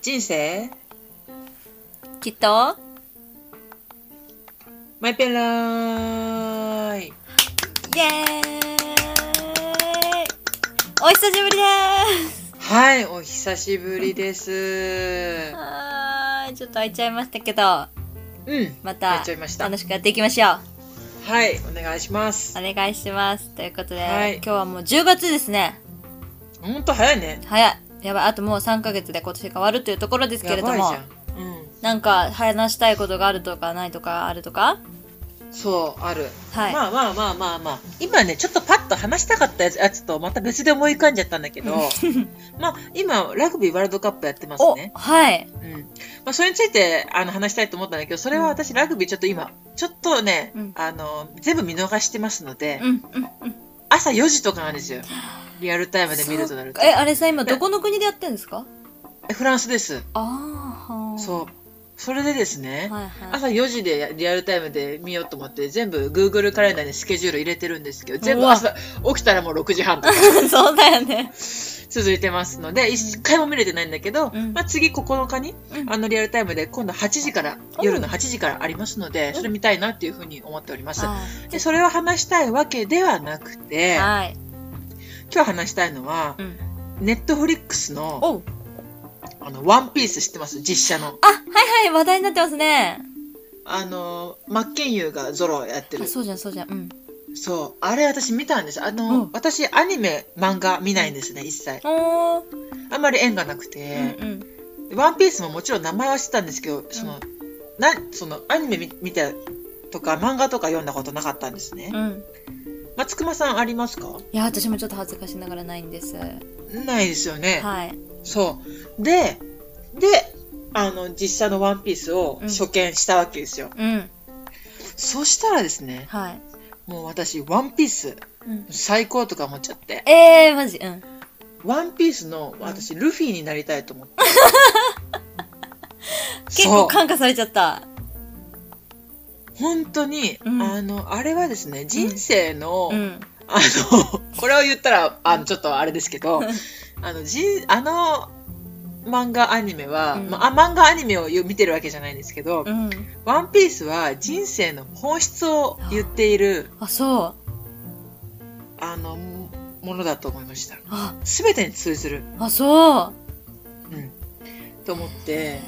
人生？きっと？マイペンライ。イエーイ！お久しぶりです。はいお久しぶりです。はーい。ちょっと空いちゃいましたけど。うんまやたっちゃいました。楽しくやっていきましょう。はいお願いします。お願いします。ということで、はい。今日はもう10月ですね。ほんと早いね。早いやばい。あともう3ヶ月で今年が終わるというところですけれどもうん。なんか話したいことがあるとかないとかあるとか？そうある、はい。まあまあまあまあまあ。今ねちょっとパッと話したかったやつとまた別で思い浮かんじゃったんだけど まあ今ラグビーワールドカップやってますおね。はい。うん。まあ、それについてあの話したいと思ったんだけどそれは私ラグビーちょっと今ちょっとね、うん。あの全部見逃してますので、うんうんうん。朝4時とかなんですよリアルタイムで見るとなると。えあれさ今どこの国でやってんですか？フランスです。ああうそう。それでですね、はいはい。朝4時でリアルタイムで見ようと思って全部 Google カレンダーにスケジュール入れてるんですけど全部朝起きたらもう6時半とか。そうだよね。続いてますので一回も見れてないんだけど、うん。まあ、次9日にうん。あのリアルタイムで今度8時から夜の8時からありますのでそれ見たいなっていうふうに思っております。はでそれを話したいわけではなくいてはい今日話したいのはうん。ネットフリックスのあのワンピース知ってます？実写の。あはいはい話題になってますね。あのマッケンユーがゾロやってる。あそうじゃんそうじゃん。うん。そう。あれ私見たんです。あの、うん。私アニメ漫画見ないんですね一切。あんまり縁がなくうんて、うん。ワンピースももちろん名前は知ってたんですけどその、なそのアニメ見見たとか漫画とか読んだことなかったんですね、うん松隈さんありますか？いや私もちょっと恥ずかしながらないんです。ないですよね、はい。そう。でであの実写のワンピースをうん。初見したわけですよ、うん。そしたらですねはい。もう私ワンピースうん。最高とか思っちゃって。えー、マジ？うん。ワンピースの私ルフィになりたいと思って。結構そう。感化されちゃった本当に、うん。あのあれはですね人生の、うん。あの これを言ったらあのちょっとあれですけどあのじあの漫画アニメは、うん。まあ、漫画アニメを見てるわけじゃないんですけど、うん。ワンピースは人生の本質を言っているあそう。あのもものだと思いました。あ。全てに通ずる、あそう。うん、と思って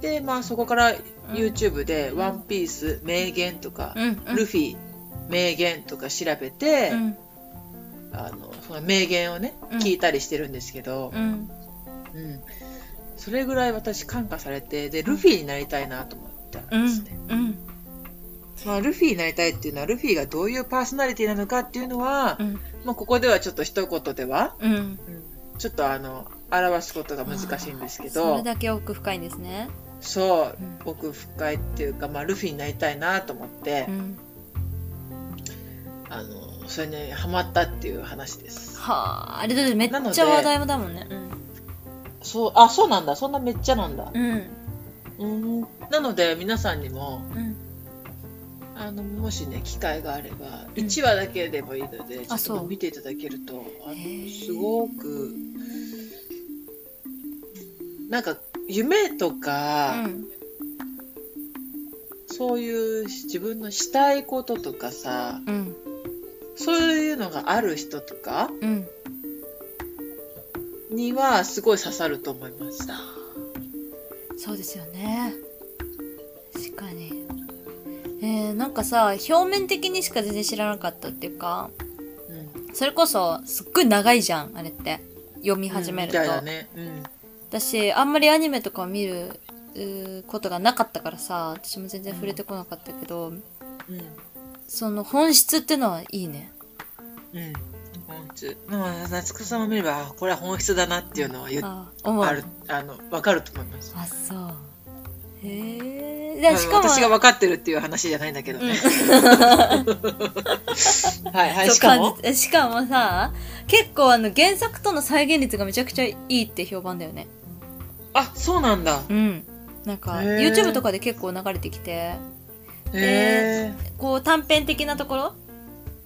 でまあそこから YouTube で「ワンピース名言」とか、うんうん。ルフィ名言とか調べて、うん。あのその名言をねうん。聞いたりしてるんですけど、うん。うん。それぐらい私感化されてでルフィになりたいなと思ったうんんですね、うん。まあ、ルフィになりたいっていうのはルフィがどういうパーソナリティなのかっていうのは、うん。まあ、ここではちょっと一言では、ちょっとあの表すことが難しいんですけそどれだけ奥深いんですねそううん奥深いっていうか、まあ、ルフィになりたいなと思ってう、ん。あのそれにハマったっていう話です。はああれだってめっちゃ話題もだもんね。うん。そうあそうなんだ。そんなめっちゃなんだ。うん。うん。なので皆さんにもうん。あのもしね機会があればうん。1話だけでもいいので、ちょっと見ていただけるとあのすごくなんか夢とか、うんそういう自分のしたいこととかさうんそういうのがある人とかうんにはすごい刺さると思いました。そうですよね。確かに。えー、なんかさ表面的にしか全然知らなかったっていうかうん、それこそすっごい長いじゃんあれって。読み始めると、うんね。うん私あんまりアニメとかを見ることがなかったからさ私も全然触れてこなかったけど、うんその本質ってのはいいねうん。本質。まあ、夏子さんを見れば、これは本質だなっていうのは言っあある、あの、わかると思います。あそうへえでしかも私が分かってるっていう話じゃないんだけどね。はいはい、しかも？しかもさ結構あの原作との再現率がめちゃくちゃいいって評判だよね。あ、そうなんだ。うん。なんか YouTube とかで結構流れてきて。へえ。こう短編的なところ？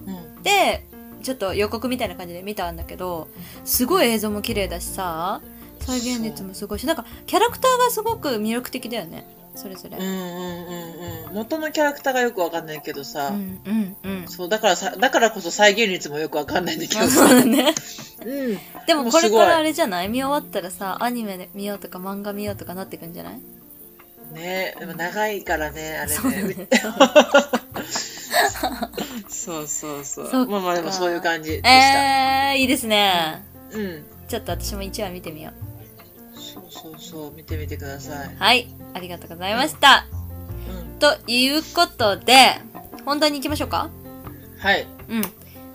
うん。でちょっと予告みたいな感じで見たんだけどすごい映像も綺麗だしさ再現率もすごいしなんかキャラクターがすごく魅力的だよねそれぞれ。うんうんうんうん。元のキャラクターがよくわかんないけどさ、うんうんうん。そうだからさだからこそ再現率もよくわかんないんだけまあどそうさ、だね。うん、でもこれからあれじゃない？見終わったらさアニメで見ようとか漫画見ようとかなってくんじゃない？ねでも長いからねあれそうだね。ね そうそうそう。そっか。まあまあでもそういう感じでした、えー、いいですね。うん。ちょっと私も1話見てみようそうそう見てみてください、はいありがとうございました、うん、ということで本題に行きましょうか？はい。うん。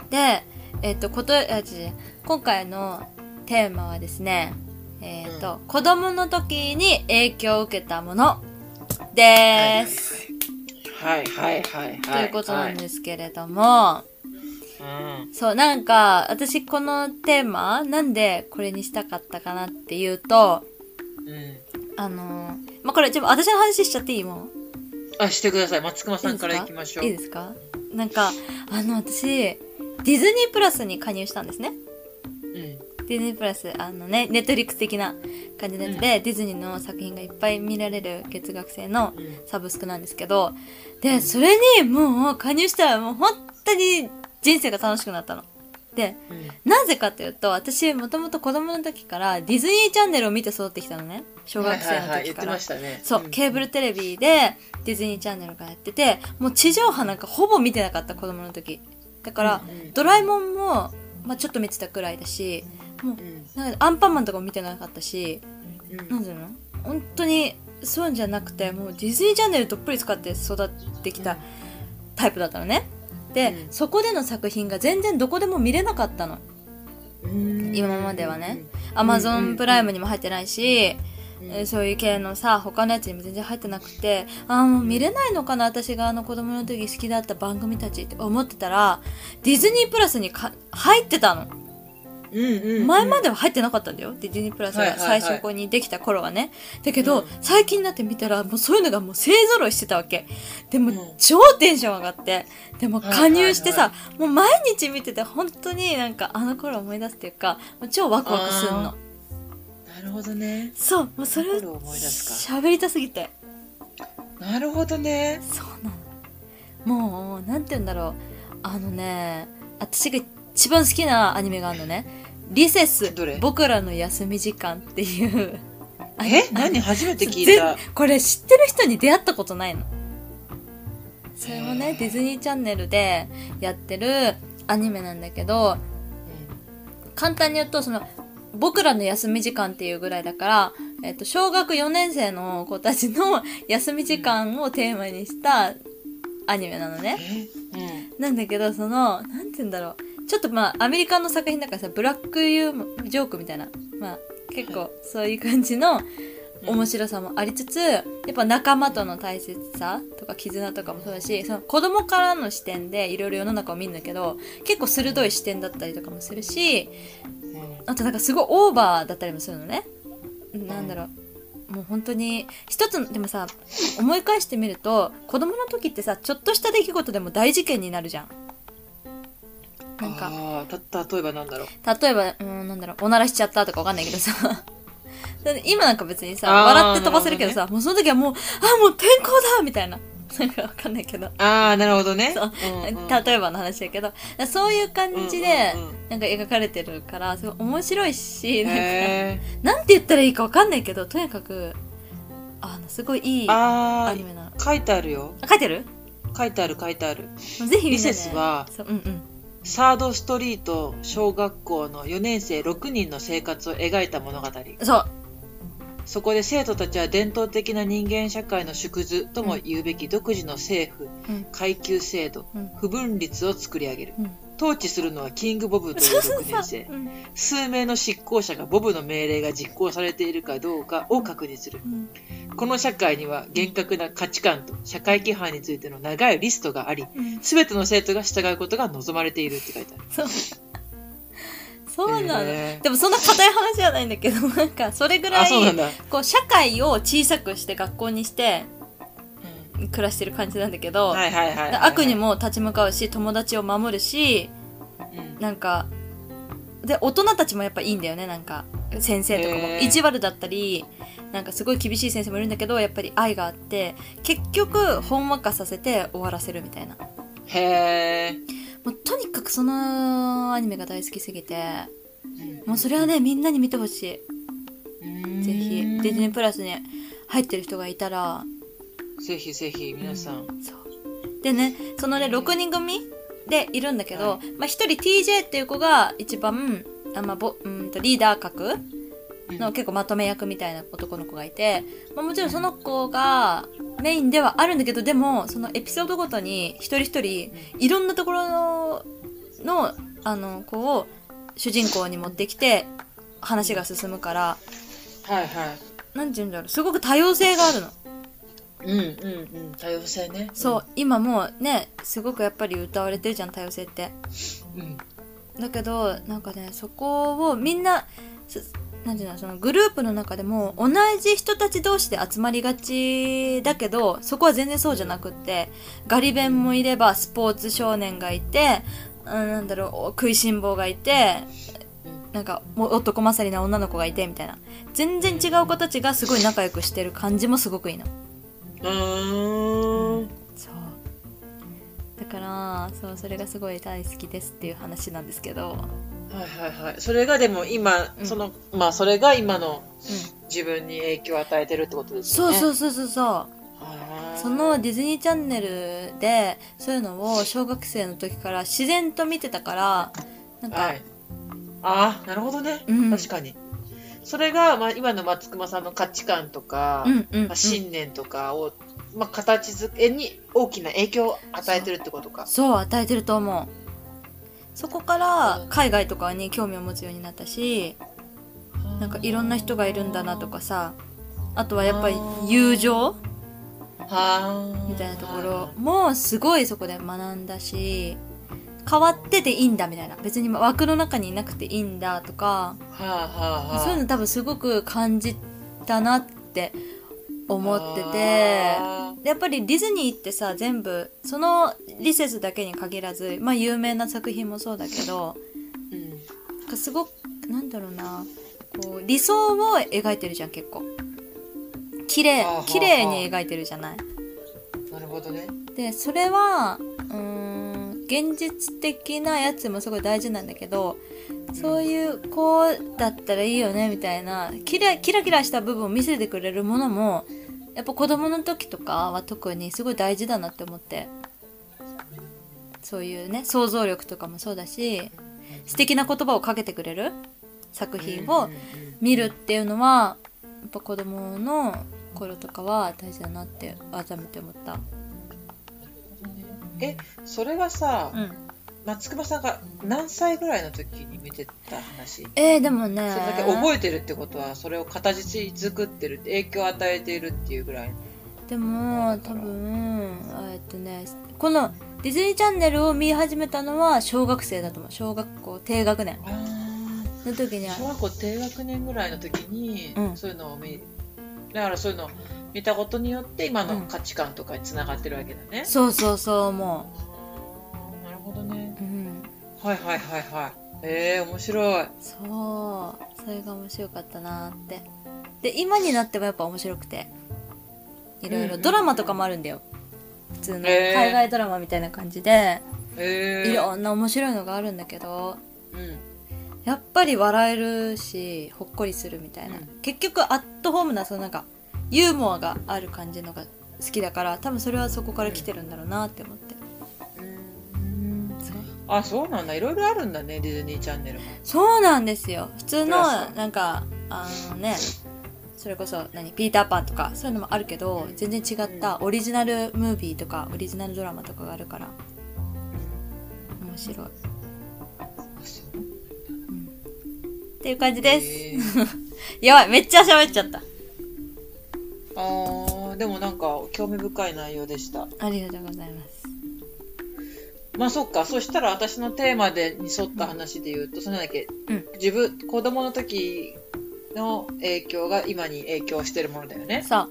で、えっ、と、こと、あ、今回のテーマはですね、えっ、と、子供の時に影響を受けたものです。はい。はいはいはいということなんす、ですけれども、はいそう、なんか、私このテーマ、なんでこれにしたかったかなっていうと、うんうん、あのーまあ、これ、ちょ私の話しちゃっていい？もんあしてください。松隈さんからいきましょう。いいですか？なんか、あの、私、ディズニープラスに加入したんですね。うん。ディズニープラス、あのね、ネットフリックス的な感じのやつで、ディズニーの作品がいっぱい見られる月額制のうん。サブスクなんですけど、で、それにもう加入したらもう本当に人生が楽しくなったの。で、うん。なぜかというと、私もともと子供の時からディズニーチャンネルを見て育ってきたのね。小学生の時から。そう、ケーブルテレビでディズニーチャンネルがやってて、もう地上波なんかほぼ見てなかった子供の時。だから、うんうん。ドラえもんも、まあちょっと見てたくらいだし、もううん。なんかアンパンマンとかも見てなかったし、うん。なんていうの？本当にそうじゃなくて、もうディズニーチャンネルどっぷり使って育ってきたタイプだったのね。で、うん。そこでの作品が全然どこでも見れなかったの。うん。今まではね。アマゾンプライムにも入ってないし、うん。えーそういう系のさ、他のやつにも全然入ってなくて、ああ、もう見れないのかな、私があの子供の時好きだった番組たちって思ってたら、ディズニープラスにか入ってたの。うんうんうん前までは入ってなかったんだよ。ディズニープラスが最初にできた頃はね。だけど、うん最近になって見たら、もうそういうのがもう勢揃いしてたわけ。でも、うん超テンション上がって。でも加入してさ、もう毎日見てて本当になんかあの頃思い出すっていうか、もう超ワクワクすんの。なるほどねそう、もうそれを喋りたすぎて。なるほどねそうなの。もう、なんて言うんだろう。あのね、私が一番好きなアニメがあるのね。リセスどれ、僕らの休み時間っていう。え？何？初めて聞いぜたこれ知ってる人に出会ったことないの。それもね、ディズニーチャンネルでやってるアニメなんだけど、簡単に言うと、その、僕らの休み時間っていうぐらいだから、えっと、小学4年生の子たちの休み時間をテーマにしたアニメなのね。えうんなんだけど、その、なんて言うんだろう。ちょっとまあ、アメリカの作品だからさ、ブラックユージョークみたいな。まあ、結構、そういう感じの面白さもありつつ、やっぱ仲間との大切さとか絆とかもそうだし、その子供からの視点でいろいろ世の中を見るんだけど、結構鋭い視点だったりとかもするし、あとなんかすごいオーバーだったりもするのね。なんだろう。もう本当に、一つの、でもさ、思い返してみると、子供の時ってさ、ちょっとした出来事でも大事件になるじゃん。なんか、あーた例えばなんだろう。例えば、うん、なんだろう、おならしちゃったとかわかんないけどさ。今なんか別にさ、笑って飛ばせるけどさ、もうその時はもう、あ、もう天候だみたいな。なんかわかんないけど。ああなるほどね。そう。うんうん。例えばの話だけど、そういう感じでうんうんうん、なんか描かれてるから、すごい面白いし、なんか、へなんて言ったらいいかわかんないけど、とにかく、あの、すごいいいーアあニメなの。あ書いてあるよ。あ書いてる？書いてある書いてある。ぜひ見てね。リセスはそう、うんうん。サードストリート小学校の4年生6人の生活を描いた物語。そう。そこで生徒たちは伝統的な人間社会の縮図とも言うべき独自の政府、うん。階級制度、うん。不分率を作り上げる。うん。統治するのはキングボブというそうそう6年生。数名の執行者がボブの命令が実行されているかどうかを確認する。うんこの社会には厳格な価値観と社会規範についての長いリストがあり、うんすべての生徒が従うことが望まれているって書いてある。そう。そうなの。へーでもそんな硬い話じゃないんだけど、なんかそれぐらい、だ。こう社会を小さくして学校にしてうん暮らしてる感じなんだけど。悪にも立ち向かうし、友達を守るし、うん、なんか、で、大人たちもやっぱいいんだよね、なんか。先生とかも。意地悪だったりなんかすごい厳しい先生もいるんだけどやっぱり愛があって結局ほんわかさせて終わらせるみたいな。へえ。もうとにかくそのアニメが大好きすぎてうん。もうそれはねみんなに見てほしい。うん。ぜひディズニープラスに入ってる人がいたら。ぜひぜひ皆さん。そう。でねそのね6人組でいるんだけど、まあ、1人 TJ っていう子が一番あ、まあ、ぼうんとリーダー格の結構まとめ役みたいな男の子がいて、まあ、もちろんその子がメインではあるんだけどでもそのエピソードごとに一人一人いろんなところののあの子を主人公に持ってきて話が進むからはいはい。なんて言うんだろうすごく多様性があるの。うんうんうん。多様性ね。そう、今もうねすごくやっぱり歌われてるじゃん多様性って。うん。だけどなんかねそこをみんなすなんていうのそのグループの中でも同じ人たち同士で集まりがちだけどそこは全然そうじゃなくってガリ弁もいればスポーツ少年がいて、うん、なんだろう食いしん坊がいてなんかもう男勝りな女の子がいてみたいな全然違う子たちがすごい仲良くしてる感じもすごくいいの。うーん。そうだからそうそれがすごい大好きですっていう話なんですけど、はいはいはい。それがでも今、うんその、まあそれが今のうん、自分に影響を与えてるってことですよね。。そうそううそうそうそうはいそのディズニーチャンネルでそういうのを小学生の時から自然と見てたからなんか、はい。ああ、なるほどね。うん確かに。それが、まあ、今の松隈さんの価値観とか、まあ、信念とかを、まあ、形づけに大きな影響を与えてるってことか。そう与えてると思う。そこから海外とかに興味を持つようになったしなんかいろんな人がいるんだなとかさあとはやっぱり友情はみたいなところもすごいそこで学んだし変わってていいんだみたいな。別に枠の中にいなくていいんだとか。はあはあはあ。そういうの多分すごく感じたなって思ってて。やっぱりディズニーってさ全部そのリセスだけに限らずまあ有名な作品もそうだけどーうん。なんかすごくなんだろうな。こう理想を描いてるじゃん結構。綺麗綺麗に描いてるじゃない？なるほどね。でそれはうーん現実的なやつもすごい大事なんだけどそういう子だったらいいよねみたいなキラキラキラした部分を見せてくれるものもやっぱ子供の時とかは特にすごい大事だなって思ってそういうね想像力とかもそうだし素敵な言葉をかけてくれる作品を見るっていうのはやっぱ子供の頃とかは大事だなって改めて思った。え、それはさ、うん。松隈さんが何歳ぐらいの時に見てた話？えー、でもね。それだけ覚えてるってことはそれを形作ってる影響を与えているっていうぐらい。でも多分えっとねこのディズニーチャンネルを見始めたのは小学生だと思う。小学校低学年。の時に小学校低学年ぐらいの時に、うん。そういうのを見だからそういうのを見たことによって今の価値観とかにつながってるわけだね、そうそうそう思あーなるほどね。ううん。はいはいはいはい。えー、面白い。そう。それが面白かったなって。で今になってもやっぱ面白くて。いろいろ。うんドラマとかもあるんだよ。普通の海外ドラマみたいな感じで。え。ー、いろんな面白いのがあるんだけど。うん。やっぱり笑えるしほっこりするみたいな、うん。結局アットホームなそのなんかユーモアがある感じのが好きだから多分それはそこから来てるんだろうなって思って、うん。そうあそうなんだ。いろいろあるんだねディズニーチャンネルも。そうなんですよ。普通のなんかあのねそれこそ何ピーターパンとかそういうのもあるけど全然違ったオリジナルムービーとかオリジナルドラマとかがあるから。面白い、うん、っていう感じです、えー。やばい。めっちゃ喋っちゃったあーでもなんか興味深い内容でした。ありがとうございます。まあそっか。そしたら私のテーマでに沿った話で言うとそれなんだっけ、うん。自分子供の時の影響が今に影響してるものだよね。そ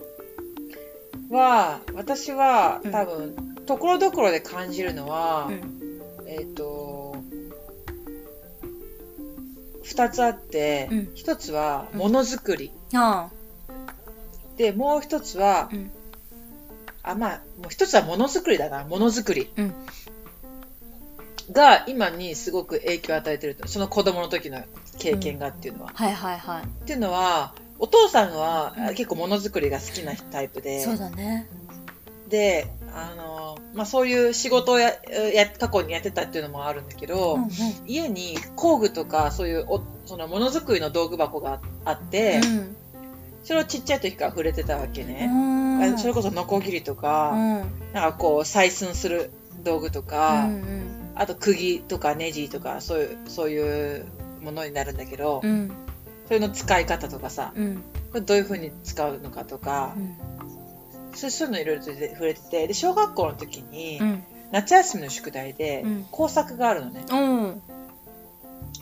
う。は私はうん。多分ところどころで感じるのは、うん。えっ、と二つあってうん、一、つはものづくり。あで、もう一つは、うんあ、まあ、もう一つはものづくりだな。ものづくり。うんが今にすごく影響を与えてると。その子供の時の経験がっていうのは。はいはいはい。っていうのは、お父さんは、うん結構ものづくりが好きなタイプで。そうだね。で、あの、まあ、そういう仕事をや、や、過去にやってたっていうのもあるんだけど、うんうん。家に工具とか、そういうお、そのものづくりの道具箱があって、うんそれをちっちゃい時から触れてたわけね。うん。あそれこそノコギリとうか、ん。なんかこう採寸する道具とうか、んうん。あと釘とかネジとかそういうそういうものになるんだけど、うん。それの使い方とかさうん。これどういう風に使うのかとかう、ん。そういうのいろいろと触れててで小学校の時に、うん。夏休みの宿題でうん。工作があるのね。うん。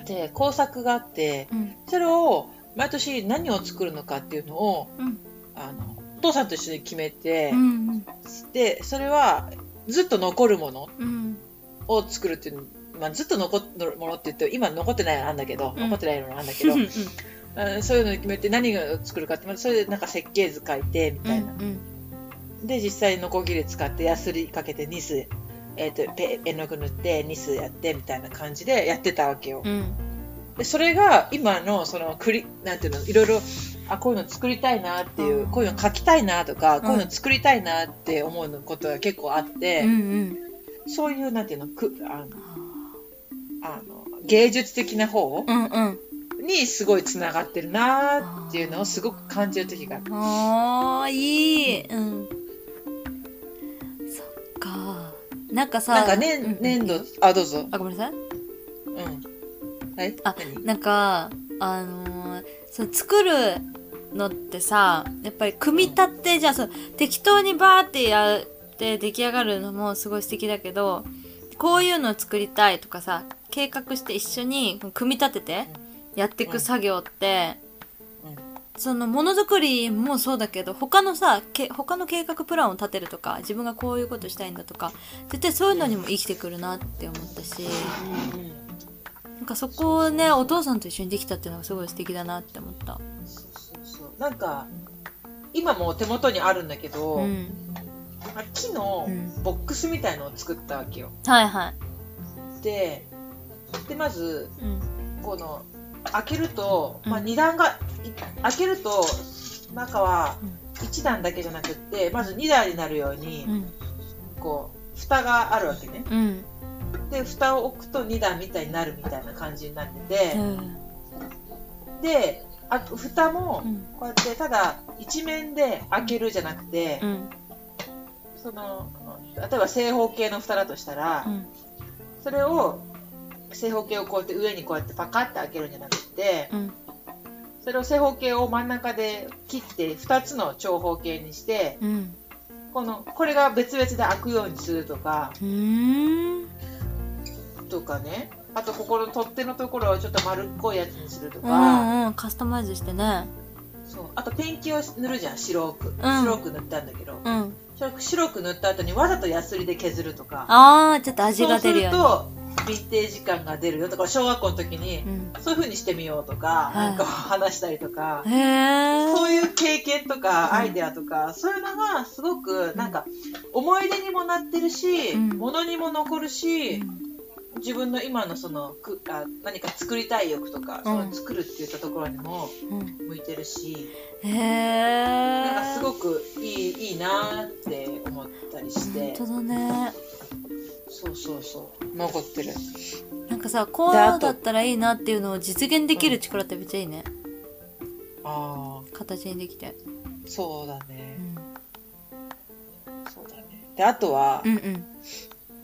で工作があってうん。それを毎年何を作るのかっていうのをうん。あのお父さんと一緒に決めて、うんでそれはずっと残るものうん。を作るっていうの、まあ、ずっと残るものって言って今残ってないのあんだけど、うん。残ってないのなんだけどあそういうのを決めて何を作るかってまあそれでなんか設計図書いてみたいな、で実際ノコギリ使ってヤスリかけてニス、えー、とペ絵の具塗ってニスやってみたいな感じでやってたわけよ、うんでそれが今のそのクリなんていうのいろいろあこういうの作りたいなっていう、うん。こういうの書きたいなとか、ん。こういうの作りたいなって思うことが結構あって、うんうん。そういうなんていうのくあのあの芸術的な方うんうん。にすごいつながってるなっていうのをすごく感じる時がある。ああいい。うん。そっか。なんかさなんかね、うん。粘土、あ、どうぞ。あごめんなさい。うん。はいあ何なんかあのーそう作るのってさやっぱり組み立てじゃあそう適当にバーってやって出来上がるのもすごい素敵だけどこういうのを作りたいとかさ計画して一緒に組み立ててやっていく作業って、そのものづくりもそうだけど他のさけ他の計画プランを立てるとか自分がこういうことしたいんだとか絶対そういうのにも生きてくるなって思ったし。なんかそこをねお父さんと一緒にできたっていうのがすごい素敵だなって思った。そうそうなんか、今もう手元にあるんだけど、うん。まあ木のうんボックスみたいのを作ったわけよ。はいはい。で、で、まず、うん。この、開けると、うんまあ2段が、い開けると、中はうん1段だけじゃなくって、まず2段になるように、うん。こう、蓋があるわけね。うん。で、蓋を置くと2段みたいになるみたいな感じになってて、うん。で、あ蓋もうん。こうやってただ一面で開けるじゃなくて、うん。その例えば正方形の蓋だとしたら、うん。それを正方形をこうやって上にこうやってパカッて開けるんじゃなくて、うん。それを正方形を真ん中で切って2つの長方形にしてうん。このこれが別々で開くようにするとかうん。とかねあとここの取っ手のところをちょっと丸っこいやつにするとうか、ん。うん。カスタマイズしてね。そうあとペンキを塗るじゃん白く、ん白く塗ったんだけど、うん。白く塗った後にわざとヤスリで削るとかああ、ちょっと味が出るよそうするとヴィンテージ感が出るよとか小学校の時に。そういう風にしてみようとか、はいなんか話したりとか。そういう経験とうんかアイデアとか、そういうのがすごくなんか思い出にもなってるし、うん物にも残るし、うん自分の今のそのくあ何か作りたい欲とか、うんその作るっていったところにもうん。向いてるし、へえ。なんかすごくいいいいなーって思ったりして本、当だね。そうそうそう残ってる。なんかさ、こうだったらいいなっていうのを実現できる力ってめっちゃいいね。あ形にできて。あそうだうねん。そうだね。であとは、うんうん。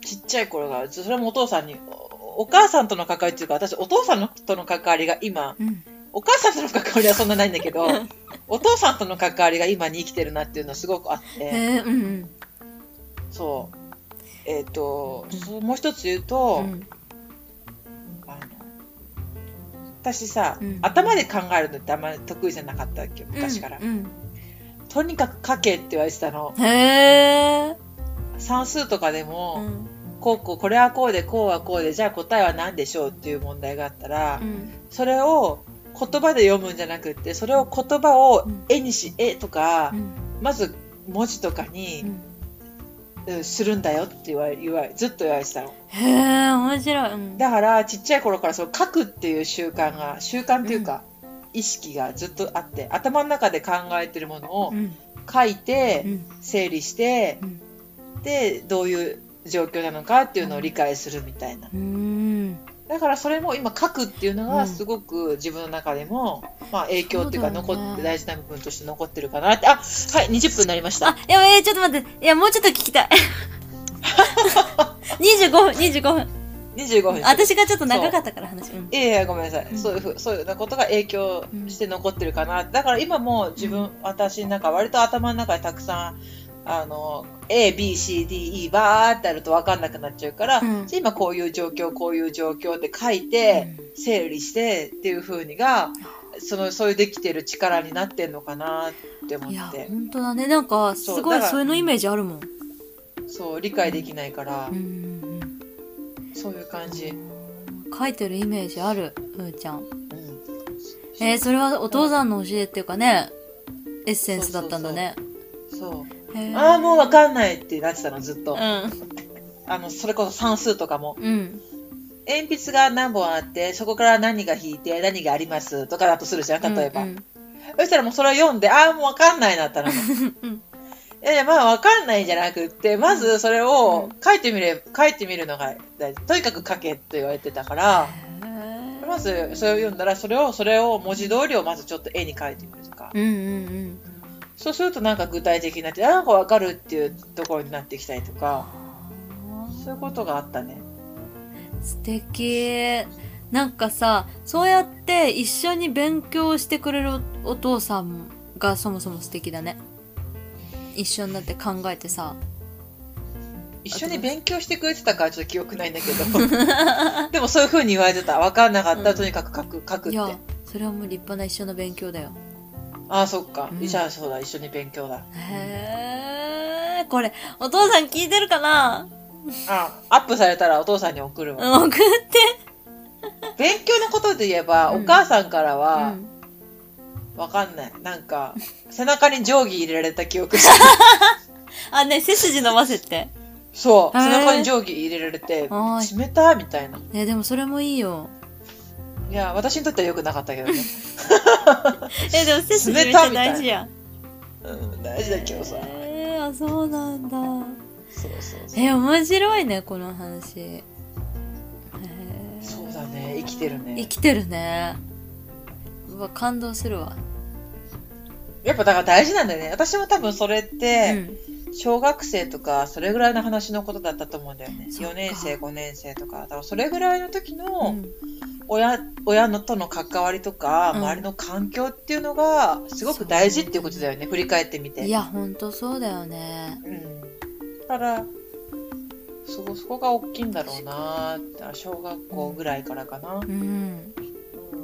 ちっちゃい頃がそれもお父さんにおお母さんとの関わりっていうか私お父さんのとの関わりが今うん。お母さんとの関わりはそんなないんだけど お父さんとの関わりが今に生きてるなっていうのはすごくあってへえ、うんうん。そうえっ、と、うもう一つ言うと、うんあの私さ、うん頭で考えるのってあんまり得意じゃなかったわけよ昔から、うんとにかく書けって言われてたのうん、へえ。算数とかでうも、ん。こうこうこれはこうでこうはこうでじゃあ答えは何でしょうっていう問題があったら、うん。それを言葉で読むんじゃなくってそれを言葉を絵にし絵とか、うん。まず文字とかうに、ん。うんするんだよって言われ言われずっと言われてたの。へえ面白い。うん。だからちっちゃい頃からその書くっていう習慣が習慣っていうか、意識がずっとあって頭の中で考えてるものをうん。書いて、うん。整理して、うん。でどういう状況なのかっていうのを理解するみたいなうんだからそれも今書くっていうのうんがすごく自分の中でも、まあ、影響っていうか残って大事な部分として残ってるかなってあはい20分になりましたあ、いや、えー、ちょっと待って。いや、もうちょっと聞きたい。25分、25分。25分私がちょっと長かったから話。うん。いやいやごめんなさい、うんそういうふうそういうようなことが影響して残ってるかな、だから今も自分、私の中割と頭の中でたくさんあの ABCDE バーってあると分かんなくなっちゃうから、うん今こういう状況こういう状況って書いて、整理してっていう風にがそのそういうできてる力になってんのかなって思いや、って本当だね。なんか、すごいそうだからそれのイメージあるもん。そう理解できないからうん、うんそういう感じ、うん。書いてるイメージある、ふーちゃん。うん、えー、それはお父さんの教えっていうかね、エッセンスだったんだね。そうへーああもう分かんないってなってたのずっと、うん。あのそれこそ算数とかも。うん。鉛筆が何本あってそこから何が引いて何がありますとかだとするじゃん例えば、うん。そしたらもうそれを読んでああもう分かんないなったのうん いやいやまあ分かんないんじゃなくってまずそれを書いてみれ書いてみるのが大事。とにかく書けって言われてたから。まずそれを読んだらそれをそれを文字通りをまずちょっと絵に描いてみるとか。うんうんうん。そうするとなんか具体的になってあなんか分かるっていうところになってきたりとかそういうことがあったね。素敵。なんかさそうやって一緒に勉強してくれるお父さんがそもそも素敵だね。一緒になって考えてさ。一緒に勉強してくれてたからちょっと記憶ないんだけど。でもそういう風に言われてた。分かんなかった。らとにかく書く書くって。いやそれはもう立派な一緒の勉強だよああそっか、うん。じゃあそうだ。一緒に勉強だ。へえこれお父さん聞いてるかな？あアップされたらお父さんに送るわ、うん送って。勉強のことで言えば、うん。お母さんからうは、ん。わかんない。なんか、背中に定規入れられた記憶。し。あね背筋伸ばせって。そう。背中に定規入れられて、冷たみたいな。ねでもそれもいいよいや、私にとっては良くなかったけどね。えでも 背筋めっちゃ大事やんうん、大事だけどさ。えー、あそうなんだそうそうそう。え面白いねこの話へーそうだね、生きてる生ね。きてるねうわ感動するわやっぱだから大事なんだよね。私も多分それっうて、ん小学生とか、それぐらいの話のことだったと思うんだよね。そっか4年生、5年生とか。だからそれぐらいの時うの、ん親親のとの関わりとか、うん。周りの環境っていうのがすごく大事っていうことだよね振り返ってみて。いやほんとそうだよね。うん、だからそこそこが大きいんだろうなって小学校ぐらいからかな、うん。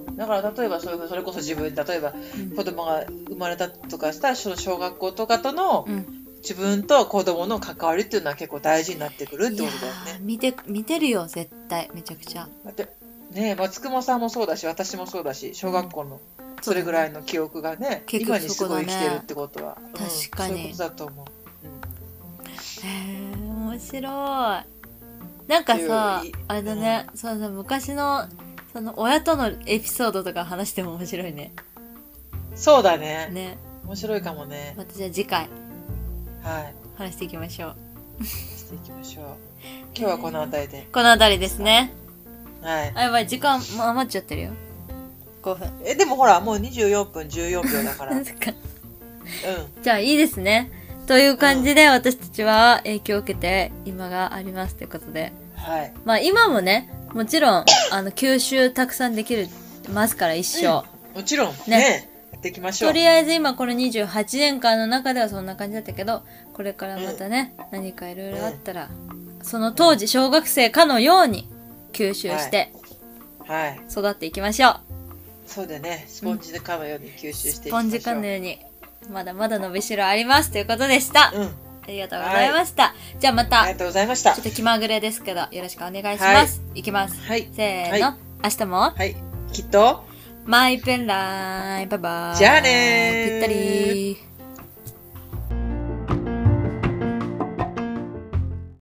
うん、だから例えばそういうそれこそ自分例えばうん。子供が生まれたとかしたらその小学校とかとのうん。自分と子供の関わりっていうのは結構大事になってくるってことだよねー見て見てるよ絶対めちゃくちゃだってねえ松雲さんもそうだし私もそうだし小学校のそれぐらいの記憶がね、結今にすごい生きてるってことは、うん確かにそういうことだと思う、へえ面白い。なんかさあれだね、そうそう昔のその親とのエピソードとか話しても面白いね。うんそうだね。ね。面白いかもね。またじゃあ次回。はい。話していきましょう。していきましょう。今日はこの辺りで。この辺りですねはい。あやばい時間もう余っちゃってるよ。5分。えでもほらもう24分14秒だから。う んそっか。じゃあいいですね。という感じで私たちは影響を受けて今がありますということで。はい。まあ今もねもちろんあの吸収たくさんできるますから一生、もちろん。ね。ね。やっていきましょう。とりあえず今この28年間の中ではそんな感じだったけどこれからまたね、何かいろいろあったら、その当時小学生かのように吸収してはい育っていきましょう、そうだねスポンジかのように吸収していきスポンましょうジかのようにまだまだ伸びしろありますということでした、うんありがとうございました。じゃあまた、ちょありがとうございましたっ。と気まぐれですけど、よろしくお願いします。い、きます。はい。せーの。は明日も、はい。きっと、マイペンライン、バイバイ。じゃあねーぴったり